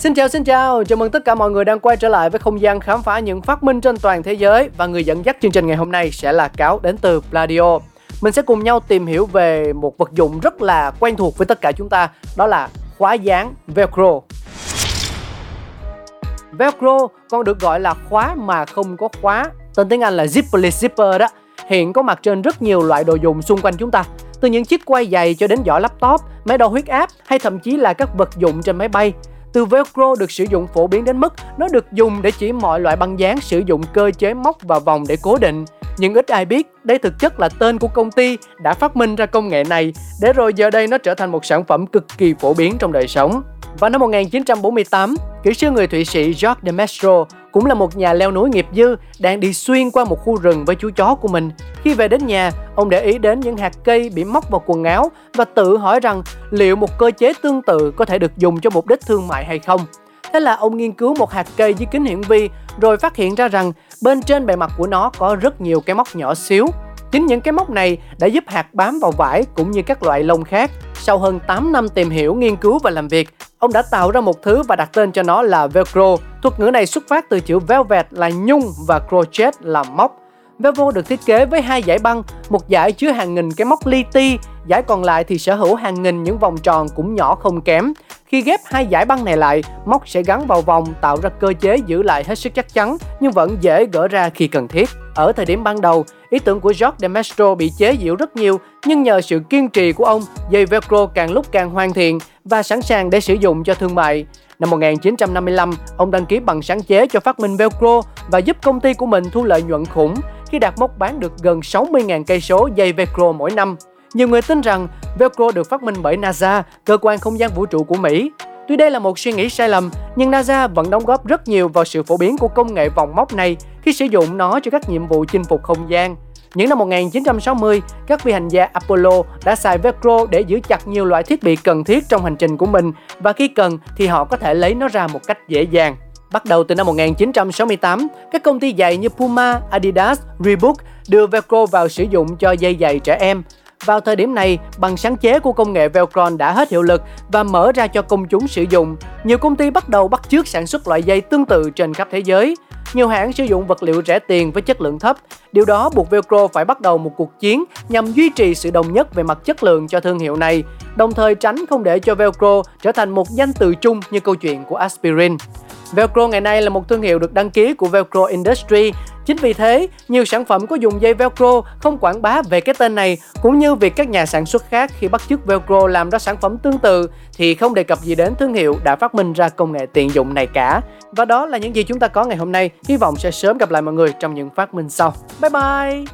Xin chào xin chào, chào mừng tất cả mọi người đang quay trở lại với không gian khám phá những phát minh trên toàn thế giới và người dẫn dắt chương trình ngày hôm nay sẽ là Cáo đến từ Pladio. Mình sẽ cùng nhau tìm hiểu về một vật dụng rất là quen thuộc với tất cả chúng ta, đó là khóa dán Velcro. Velcro còn được gọi là khóa mà không có khóa, tên tiếng Anh là zipperless zipper đó. Hiện có mặt trên rất nhiều loại đồ dùng xung quanh chúng ta, từ những chiếc quay giày cho đến giỏ laptop, máy đo huyết áp hay thậm chí là các vật dụng trên máy bay từ Velcro được sử dụng phổ biến đến mức nó được dùng để chỉ mọi loại băng dán sử dụng cơ chế móc và vòng để cố định. Nhưng ít ai biết đây thực chất là tên của công ty đã phát minh ra công nghệ này để rồi giờ đây nó trở thành một sản phẩm cực kỳ phổ biến trong đời sống. Vào năm 1948, kỹ sư người Thụy Sĩ Jacques de Maistre cũng là một nhà leo núi nghiệp dư đang đi xuyên qua một khu rừng với chú chó của mình. Khi về đến nhà, ông để ý đến những hạt cây bị móc vào quần áo và tự hỏi rằng liệu một cơ chế tương tự có thể được dùng cho mục đích thương mại hay không. Thế là ông nghiên cứu một hạt cây dưới kính hiển vi rồi phát hiện ra rằng bên trên bề mặt của nó có rất nhiều cái móc nhỏ xíu. Chính những cái móc này đã giúp hạt bám vào vải cũng như các loại lông khác. Sau hơn 8 năm tìm hiểu, nghiên cứu và làm việc, ông đã tạo ra một thứ và đặt tên cho nó là Velcro. Thuật ngữ này xuất phát từ chữ velvet là nhung và crochet là móc. Velcro được thiết kế với hai dải băng, một dải chứa hàng nghìn cái móc li ti, dải còn lại thì sở hữu hàng nghìn những vòng tròn cũng nhỏ không kém. Khi ghép hai dải băng này lại, móc sẽ gắn vào vòng tạo ra cơ chế giữ lại hết sức chắc chắn nhưng vẫn dễ gỡ ra khi cần thiết. Ở thời điểm ban đầu, ý tưởng của George de bị chế giễu rất nhiều nhưng nhờ sự kiên trì của ông, dây Velcro càng lúc càng hoàn thiện và sẵn sàng để sử dụng cho thương mại. Năm 1955, ông đăng ký bằng sáng chế cho phát minh Velcro và giúp công ty của mình thu lợi nhuận khủng khi đạt mốc bán được gần 60.000 cây số dây Velcro mỗi năm. Nhiều người tin rằng Velcro được phát minh bởi NASA, cơ quan không gian vũ trụ của Mỹ. Tuy đây là một suy nghĩ sai lầm, nhưng NASA vẫn đóng góp rất nhiều vào sự phổ biến của công nghệ vòng móc này khi sử dụng nó cho các nhiệm vụ chinh phục không gian. Những năm 1960, các phi hành gia Apollo đã xài Velcro để giữ chặt nhiều loại thiết bị cần thiết trong hành trình của mình và khi cần thì họ có thể lấy nó ra một cách dễ dàng. Bắt đầu từ năm 1968, các công ty giày như Puma, Adidas, Reebok đưa Velcro vào sử dụng cho dây giày trẻ em. Vào thời điểm này, bằng sáng chế của công nghệ Velcro đã hết hiệu lực và mở ra cho công chúng sử dụng. Nhiều công ty bắt đầu bắt chước sản xuất loại dây tương tự trên khắp thế giới. Nhiều hãng sử dụng vật liệu rẻ tiền với chất lượng thấp. Điều đó buộc Velcro phải bắt đầu một cuộc chiến nhằm duy trì sự đồng nhất về mặt chất lượng cho thương hiệu này, đồng thời tránh không để cho Velcro trở thành một danh từ chung như câu chuyện của aspirin. Velcro ngày nay là một thương hiệu được đăng ký của Velcro Industry. Chính vì thế, nhiều sản phẩm có dùng dây Velcro không quảng bá về cái tên này, cũng như việc các nhà sản xuất khác khi bắt chước Velcro làm ra sản phẩm tương tự thì không đề cập gì đến thương hiệu đã phát minh ra công nghệ tiện dụng này cả. Và đó là những gì chúng ta có ngày hôm nay. Hy vọng sẽ sớm gặp lại mọi người trong những phát minh sau. Bye bye!